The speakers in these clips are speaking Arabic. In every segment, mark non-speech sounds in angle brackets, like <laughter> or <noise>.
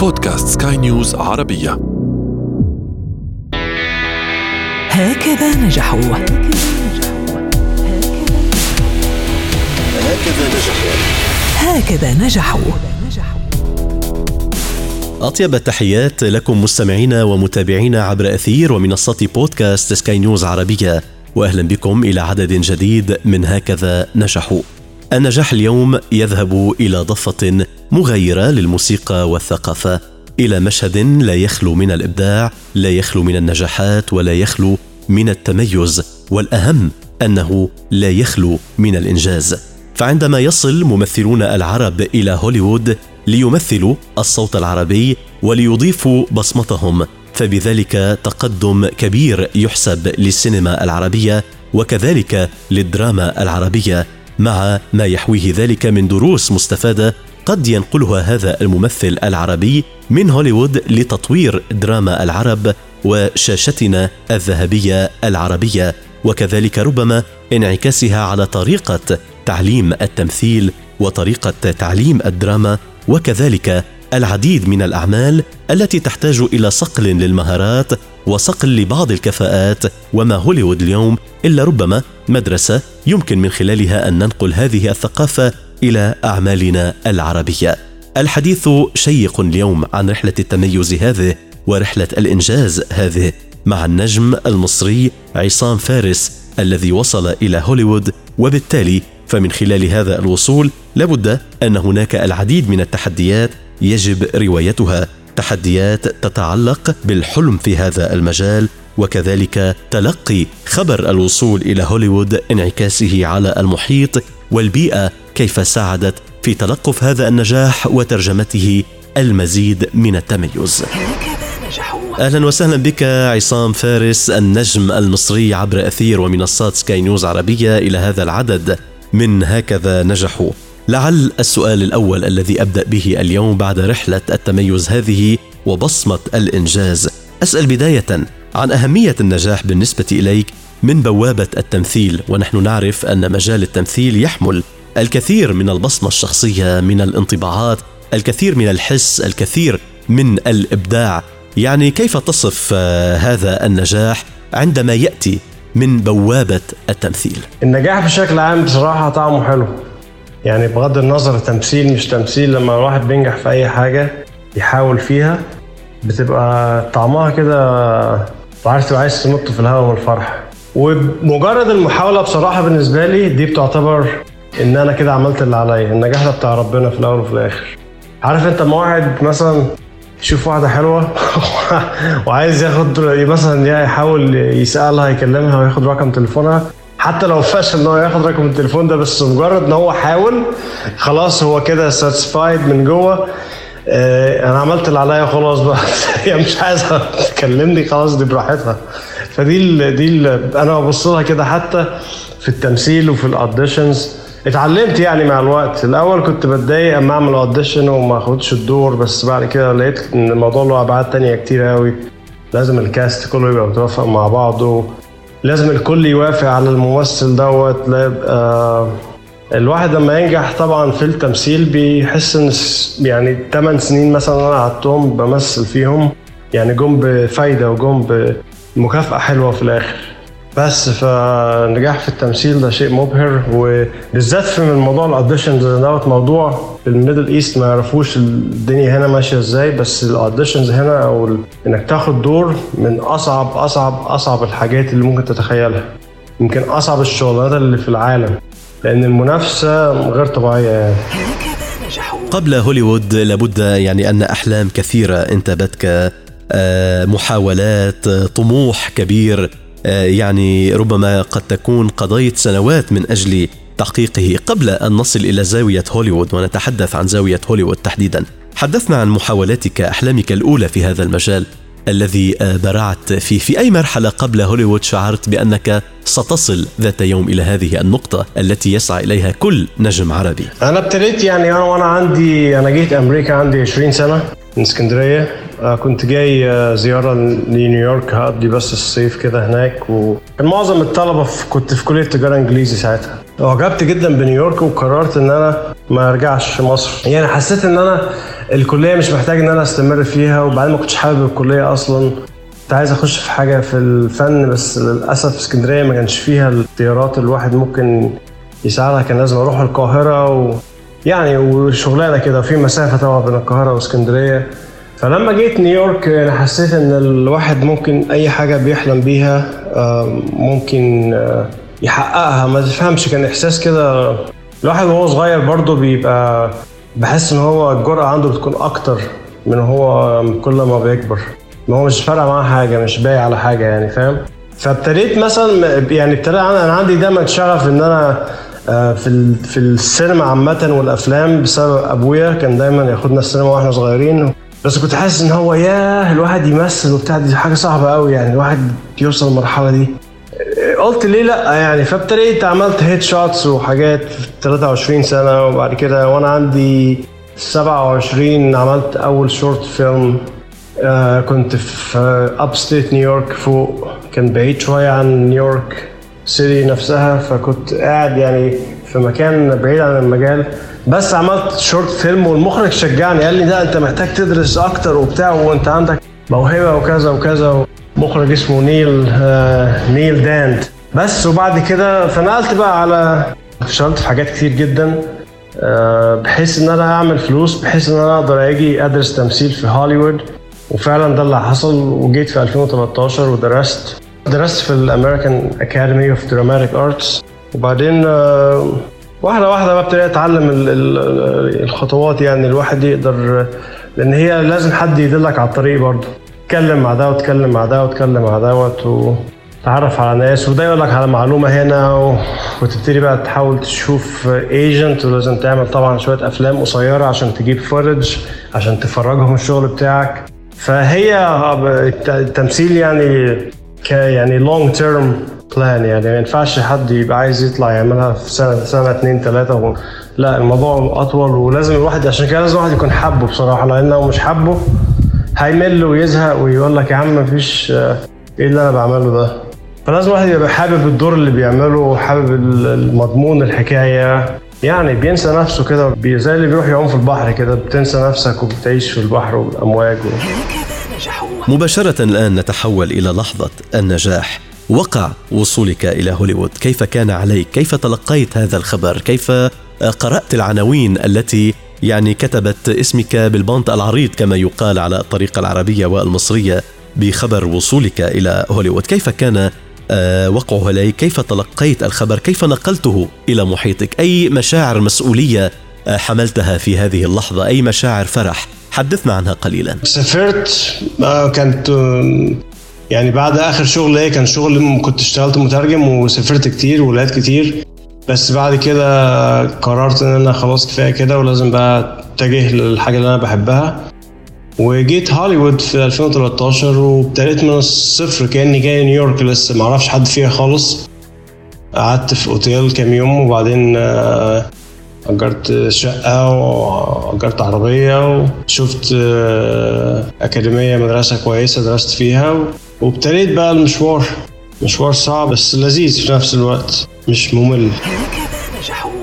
بودكاست سكاي نيوز عربية. هكذا نجحوا. هكذا نجحوا. أطيب التحيات لكم مستمعينا ومتابعينا عبر أثير ومنصات بودكاست سكاي نيوز عربية. وأهلا بكم إلى عدد جديد من هكذا نجحوا. النجاح اليوم يذهب إلى ضفة مغايرة للموسيقى والثقافة. إلى مشهد لا يخلو من الإبداع لا يخلو من النجاحات ولا يخلو من التميز. والأهم أنه لا يخلو من الإنجاز. فعندما يصل ممثلون العرب إلى هوليوود ليمثلوا الصوت العربي وليضيفوا بصمتهم فبذلك تقدم كبير يحسب للسينما العربية وكذلك للدراما العربية. مع ما يحويه ذلك من دروس مستفادة قد ينقلها هذا الممثل العربي من هوليوود لتطوير دراما العرب وشاشتنا الذهبية العربية. وكذلك ربما انعكاسها على طريقة تعليم التمثيل وطريقة تعليم الدراما. وكذلك العديد من الأعمال التي تحتاج إلى صقل للمهارات وصقل لبعض الكفاءات. وما هوليوود اليوم إلا ربما مدرسة يمكن من خلالها أن ننقل هذه الثقافة إلى أعمالنا العربية. الحديث شيق اليوم عن رحلة التميز هذه ورحلة الإنجاز هذه مع النجم المصري عصام فارس الذي وصل إلى هوليوود وبالتالي فمن خلال هذا الوصول لابد أن هناك العديد من التحديات يجب روايتها تحديات تتعلق بالحلم في هذا المجال وكذلك تلقي خبر الوصول إلى هوليوود انعكاسه على المحيط والبيئة كيف ساعدت في تلقف هذا النجاح وترجمته المزيد من التميز. أهلا وسهلا بك عصام فارس النجم المصري عبر أثير ومنصات سكاي نيوز عربية إلى هذا العدد من هكذا نجحوا. لعل السؤال الأول الذي أبدأ به اليوم بعد رحلة التميز هذه وبصمة الإنجاز أسأل بداية عن أهمية النجاح بالنسبة إليك من بوابة التمثيل ونحن نعرف أن مجال التمثيل يحمل الكثير من البصمة الشخصية من الانطباعات الكثير من الحس الكثير من الإبداع. يعني كيف تصف آه، هذا النجاح عندما يأتي من بوابة التمثيل؟ النجاح بشكل عام بصراحة طعمه حلو. يعني بغض النظر تمثيل مش تمثيل لما الواحد بينجح في أي حاجة يحاول فيها بتبقى طعمها كده وعارف تبقى عايز تنط في الهواء من الفرح ومجرد المحاولة بصراحة بالنسبة لي دي بتعتبر إن أنا كده عملت اللي عليا النجاح ده بتاع ربنا في الأول وفي الآخر. عارف أنت ما واحد مثلا يشوف واحدة حلوة <laughs> وعايز ياخد مثلا يحاول يسألها يكلمها وياخد رقم تليفونها حتى لو فشل إن هو ياخد رقم التليفون ده بس مجرد إن هو حاول خلاص هو كده satisfied من جوه آه، أنا عملت اللي عليا خلاص بقى. <laughs> هي مش عايزة تكلمني خلاص دي براحتها. فدي دي ال أنا ببص لها كده حتى في التمثيل وفي ال auditions اتعلمت يعني مع الوقت. الأول كنت بتضايق أما أعمل audition وما أخدش الدور بس بعد كده لقيت إن الموضوع له أبعاد تانية كتير قوي لازم ال cast كله يبقى متوافق مع بعضه. لازم الكل يوافق على الممثل دوت. لا يبقى الواحد لما ينجح طبعا في التمثيل بيحس إن يعني 8 سنين مثلا أنا قعدتهم بمثل فيهم يعني جم بفايده وجم بمكافاه حلوة في الآخر. بس فالنجاح في التمثيل ده شيء مبهر وبالذات في موضوع ال auditions دوت موضوع في ال Middle East ما يعرفوش الدنيا هنا ماشية إزاي بس ال auditions هنا أو إنك تاخد دور من أصعب أصعب أصعب الحاجات اللي ممكن تتخيلها. يمكن أصعب الشغلانات اللي في العالم. لأن المنافسة غير طبيعية يعني. قبل هوليوود لابد يعني أن أحلام كثيرة انتابتك محاولات طموح كبير. آه، يعني ربما قد تكون قضيت سنوات من أجل تحقيقه قبل أن نصل إلى زاوية هوليوود ونتحدث عن زاوية هوليوود تحديدا. حدثنا عن محاولاتك أحلامك الأولى في هذا المجال الذي برعت فيه في أي مرحلة قبل هوليوود شعرت بأنك ستصل ذات يوم إلى هذه النقطة التي يسعى إليها كل نجم عربي؟ أنا ابتديت يعني أنا وأنا عندي أنا جيت أمريكا عندي 20 سنة من اسكندرية. آه، كنت جاي آه، زيارة لنيويورك هقضي بس الصيف كده هناك وكان معظم الطلبة في كنت في كلية تجارة إنجليزي ساعتها. أعجبت جدا بنيويورك وقررت إن أنا ما أرجعش مصر. يعني حسيت إن أنا الكلية مش محتاج إن أنا أستمر فيها وبعدين ما كنتش حابب الكلية أصلا. كنت عايز أخش في حاجة في الفن بس للأسف اسكندرية ما كانش فيها الاختيارات اللي الواحد ممكن يساعدها. كان لازم أروح القاهرة و... يعني وشغلانة كده وفي مسافة طبعا بين القاهرة واسكندرية. فلما جيت نيويورك أنا حسيت إن الواحد ممكن أي حاجة بيحلم بيها آه، ممكن آه، يحققها. ما تفهمش كان إحساس كده. الواحد وهو صغير برضه بيبقى بحس إن هو الجرأة عنده بتكون أكتر من هو كل ما بيكبر. ما هو مش فارقة معاه حاجة مش باقي على حاجة يعني فاهم؟ فابتديت مثلا يعني ابتدى أنا عندي دايما شغف إن أنا آه، في في السينما عامة والأفلام بسبب أبويا. كان دايما ياخدنا السينما وإحنا صغيرين. بس كنت حاسس إن هو ياه الواحد يمثل وبتاع دي حاجة صعبة قوي يعني الواحد يوصل للمرحلة دي. قلت ليه لأ يعني فابتديت عملت headshots وحاجات في 23 سنة وبعد كده وأنا عندي 27 عملت أول short film آه كنت في upstate New York فوق كان بعيد شوية عن New York City نفسها فكنت قاعد يعني في مكان بعيد عن المجال بس عملت short film والمخرج شجعني قال لي لا أنت محتاج تدرس أكتر وبتاع وأنت عندك موهبة وكذا وكذا. مخرج اسمه نيل آه نيل دانت. بس وبعد كده فنقلت بقى على اشتغلت في حاجات كتير جدا آه، بحيث إن أنا أعمل فلوس بحيث إن أنا أقدر أجي أدرس تمثيل في هوليوود. وفعلا ده اللي حصل وجيت في 2013 ودرست درست في ال American Academy of Dramatic Arts وبعدين آه، واحدة واحدة بقى ابتديت أتعلم ال- ال- الخطوات يعني الواحد يقدر لأن هي لازم حد يدلك على الطريق برضه تتكلم مع ده وتتكلم مع ده وتتكلم مع دوت وتعرف على ناس وده يقول لك على معلومة هنا. وتبتدي بقى تحاول تشوف agent ولازم تعمل طبعا شوية أفلام قصيرة عشان تجيب فورج عشان تفرجهم الشغل بتاعك فهي الت- التمثيل يعني ك يعني long term plan يعني ما ينفعش حد يبقى عايز يطلع يعملها في سنه سنة اتنين تلاتة. و... لا الموضوع أطول ولازم الواحد عشان كده لازم الواحد يكون حابه بصراحة. لأن لو مش حابه هيمل ويزهق ويقول لك يا عم مفيش آه، إيه اللي أنا بعمله ده؟ فلازم الواحد يبقى حابب الدور اللي بيعمله وحابب ال- المضمون الحكاية. يعني بينسى نفسه كده زي اللي بيروح يعوم في البحر كده بتنسى نفسك وبتعيش في البحر والأمواج و... هكذا نجحوا. مباشرة الآن نتحول إلى لحظة النجاح. وقع وصولك إلى هوليوود. كيف كان عليك؟ كيف تلقيت هذا الخبر؟ كيف قرأت العناوين التي يعني كتبت اسمك بالبنط العريض كما يقال على الطريقة العربية والمصرية بخبر وصولك إلى هوليوود؟ كيف كان آه، وقعه عليك؟ كيف تلقيت الخبر؟ كيف نقلته إلى محيطك؟ أي مشاعر مسؤولية آه، حملتها في هذه اللحظة؟ أي مشاعر فرح؟ حدثنا عنها قليلا. سافرت آه، كانت آه، يعني بعد آخر شغل ليا كان شغل كنت اشتغلت مترجم وسافرت كتير ولايات كتير. بس بعد كده قررت إن أنا خلاص كفاية كده ولازم بقى أتجه للحاجة اللي أنا بحبها. وجيت هوليوود في 2013 وابتديت من الصفر كأني جاي نيويورك لسه ما أعرفش حد فيها خالص. قعدت في أوتيل كام يوم وبعدين آه، أجرت شقة وأجرت عربية وشفت آه، أكاديمية مدرسة كويسة درست فيها وابتديت بقى المشوار. مشوار صعب بس لذيذ في نفس الوقت مش ممل.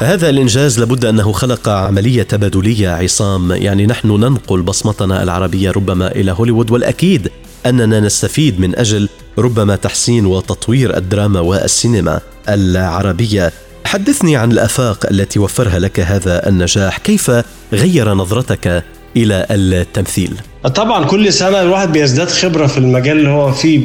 هذا الإنجاز لابد أنه خلق عملية تبادلية عصام. يعني نحن ننقل بصمتنا العربية ربما إلى هوليوود والأكيد أننا نستفيد من أجل ربما تحسين وتطوير الدراما والسينما العربية. حدثني عن الآفاق التي وفرها لك هذا النجاح. كيف غير نظرتك إلى التمثيل. طبعا كل سنة الواحد بيزداد خبرة في المجال اللي هو فيه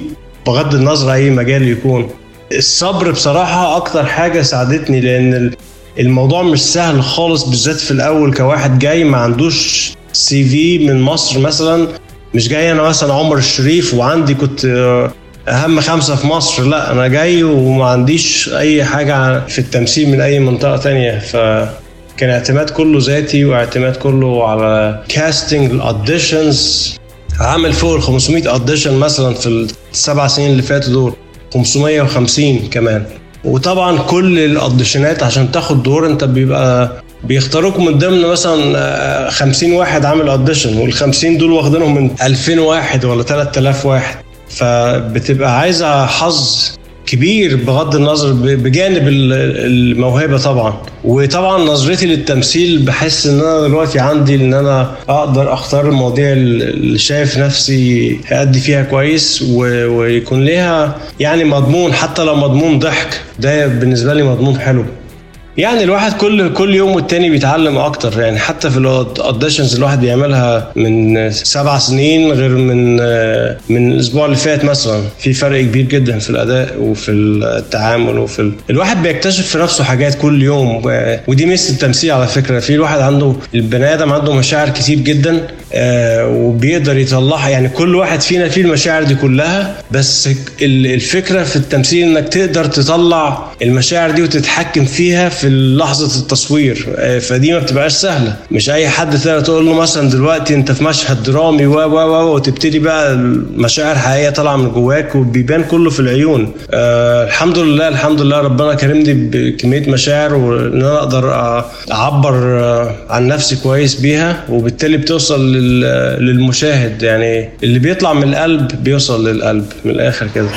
بغض النظر أي مجال يكون. الصبر بصراحة أكتر حاجة ساعدتني ال- الموضوع مش سهل خالص بالذات في الأول كواحد جاي ما عندوش سي في من مصر مثلا مش جاي أنا مثلا عمر الشريف وعندي كنت آه، أهم خمسة في مصر لا أنا جاي وما عنديش أي حاجة في التمثيل من أي منطقة تانية. ف كان اعتماد كله ذاتي واعتماد كله على casting ال auditions عامل فوق ال 500 audition مثلا في السبع سنين اللي فاتوا دول 550 كمان. وطبعا كل الاوديشنات عشان تاخد دور انت بيبقى بيختاروك من ضمن مثلا 50 واحد عامل audition وال 50 دول واخدينهم من 2000 واحد ولا 3000 واحد. فبتبقى عايزة حظ كبير بغض النظر بجانب الموهبة طبعا. وطبعا نظرتي للتمثيل بحس إن أنا دلوقتي عندي إن أنا أقدر أختار المواضيع اللي شايف نفسي هادي فيها كويس ويكون ليها يعني مضمون حتى لو مضمون ضحك ده بالنسبة لي مضمون حلو. يعني الواحد كل كل يوم والتاني بيتعلم أكتر يعني حتى في الاوديشنز الواحد بيعملها من سبع سنين غير من من الأسبوع اللي فات مثلا. في فرق كبير جدا في الأداء وفي التعامل وفي ال... الواحد بيكتشف في نفسه حاجات كل يوم. ودي ميزة التمثيل على فكرة. في الواحد عنده البني آدم عنده مشاعر كتير جدا وبيقدر يطلعها. يعني كل واحد فينا فيه المشاعر دي كلها بس الفكرة في التمثيل إنك تقدر تطلع المشاعر دي وتتحكم فيها في لحظة التصوير فدي ما بتبقاش سهلة. مش أي حد تقدر تقول له مثلا دلوقتي أنت في مشهد درامي و و و وتبتدي بقى المشاعر حقيقية طالعة من جواك وبيبان كله في العيون. أه الحمد لله الحمد لله ربنا كرمني بكمية مشاعر وإن أنا أقدر أعبر عن نفسي كويس بيها وبالتالي بتوصل للمشاهد. يعني اللي بيطلع من القلب بيوصل للقلب من الآخر كده.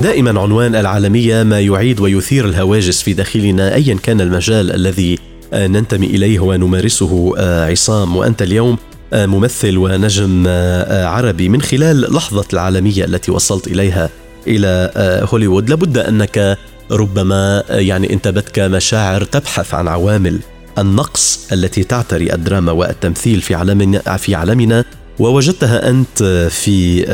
دائما عنوان العالمية ما يعيد ويثير الهواجس في داخلنا ايا كان المجال الذي ننتمي إليه ونمارسه عصام. وأنت اليوم ممثل ونجم عربي. من خلال لحظة العالمية التي وصلت إليها إلى هوليوود لابد أنك ربما يعني انتابتك مشاعر تبحث عن عوامل النقص التي تعتري الدراما والتمثيل في عالمنا في عالمنا ووجدتها أنت في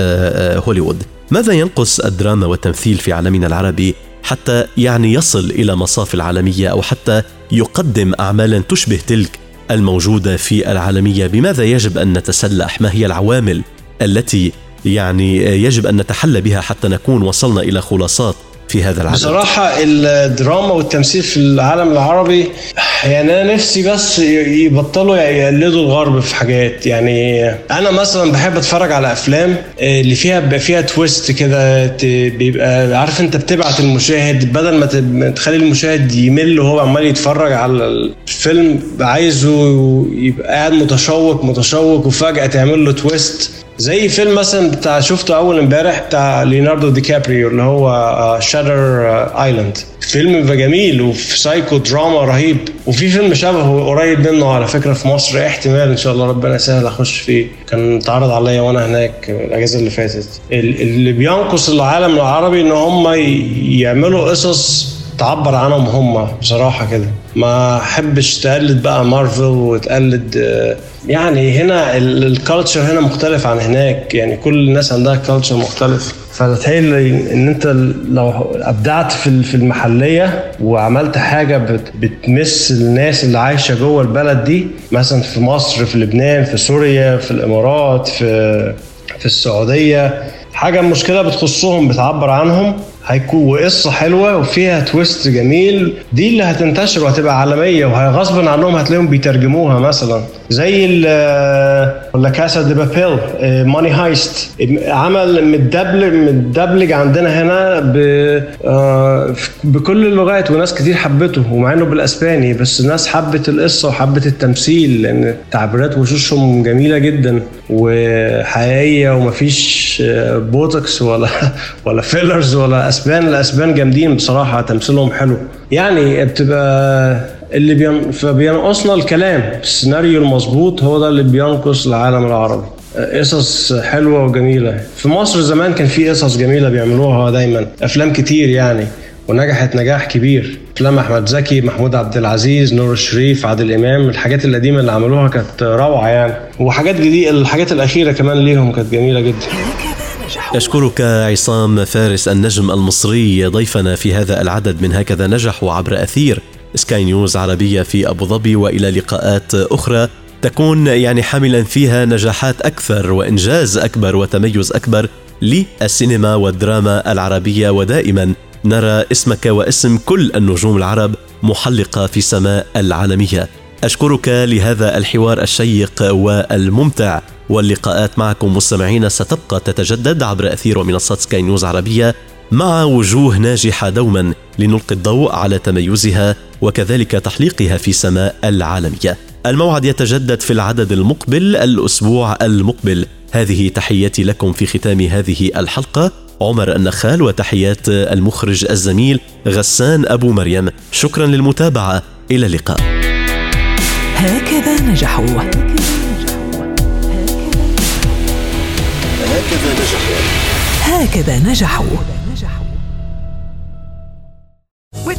هوليوود. ماذا ينقص الدراما والتمثيل في عالمنا العربي حتى يعني يصل إلى مصاف العالمية أو حتى يقدم أعمالا تشبه تلك الموجودة في العالمية؟ بماذا يجب أن نتسلح؟ ما هي العوامل التي يعني يجب أن نتحلى بها حتى نكون وصلنا إلى خلاصات في هذا العالم بصراحة الدراما والتمثيل في العالم العربي يعني أنا نفسي بس يبطلوا يقلدوا الغرب في حاجات. يعني أنا مثلا بحب أتفرج على أفلام اللي فيها بيبقى فيها twist كده بيبقى عارف أنت بتبعت المشاهد بدل ما تخلي المشاهد يمل وهو عمال يتفرج على الفيلم عايزه يبقى قاعد متشوق متشوق وفجأة تعمل له twist زي فيلم مثلا بتاع شفته أول امبارح بتاع ليوناردو دي كابريو اللي هو Shutter Island فيلم جميل وفي سايكو دراما رهيب. وفي فيلم شبهه قريب منه على فكرة في مصر احتمال إن شاء الله ربنا يسهل أخش فيه. كان اتعرض عليا وأنا هناك الأجازة اللي فاتت. اللي بينقص العالم العربي إن هم يعملوا قصص تعبر عنهم هم بصراحة كده. ما أحبش تقلد بقى مارفل وتقلد يعني هنا ال culture هنا مختلف عن هناك. يعني كل الناس عندها culture مختلف. فتخيل إن أنت لو أبدعت في المحلية وعملت حاجة بتمس الناس اللي عايشة جوه البلد دي مثلا في مصر في لبنان في سوريا في الإمارات في في السعودية حاجة مشكلة بتخصهم بتعبر عنهم هيكون وقصة حلوة وفيها تويست جميل. دي اللي هتنتشر وهتبقى عالمية وغصبا عنهم هتلاقيهم بيترجموها مثلا. زي ولا كاسا دي بابيل Money Heist. عمل متدبلج متدبلج عندنا هنا ب بكل اللغات وناس كتير حبته ومع إنه بالأسباني بس الناس حبت القصة وحبت التمثيل لأن تعبيرات وشوشهم جميلة جدا وحقيقية ومفيش بوتوكس ولا <laughs> ولا fillers ولا أسبان. الأسبان جامدين بصراحة تمثيلهم حلو. يعني بتبقى اللي بين فبينقصنا الكلام. السيناريو المظبوط هو ده اللي بينقص العالم العربي. قصص حلوة وجميلة. في مصر زمان كان في قصص جميلة بيعملوها دايما. أفلام كتير يعني ونجحت نجاح كبير. أفلام أحمد زكي محمود عبد العزيز نور الشريف عادل إمام الحاجات القديمة اللي عملوها كانت روعة يعني. وحاجات جديدة الحاجات الأخيرة كمان ليهم كانت جميلة جدا. أشكرك عصام فارس النجم المصري ضيفنا في هذا العدد من هكذا نجحوا عبر أثير. سكاي نيوز عربية في أبو ظبي وإلى لقاءات أخرى تكون يعني حاملا فيها نجاحات أكثر وإنجاز أكبر وتميز أكبر للسينما والدراما العربية ودائما نرى اسمك واسم كل النجوم العرب محلقة في سماء العالمية أشكرك لهذا الحوار الشيق والممتع واللقاءات معكم مستمعين ستبقى تتجدد عبر أثير ومنصات سكاي نيوز عربية مع وجوه ناجحة دوما لنلقي الضوء على تميزها وكذلك تحليقها في سماء العالمية. الموعد يتجدد في العدد المقبل الأسبوع المقبل. هذه تحياتي لكم في ختام هذه الحلقة. عمر النخال وتحيات المخرج الزميل غسان أبو مريم. شكرا للمتابعة. إلى اللقاء. هكذا نجحوا. هكذا نجحوا.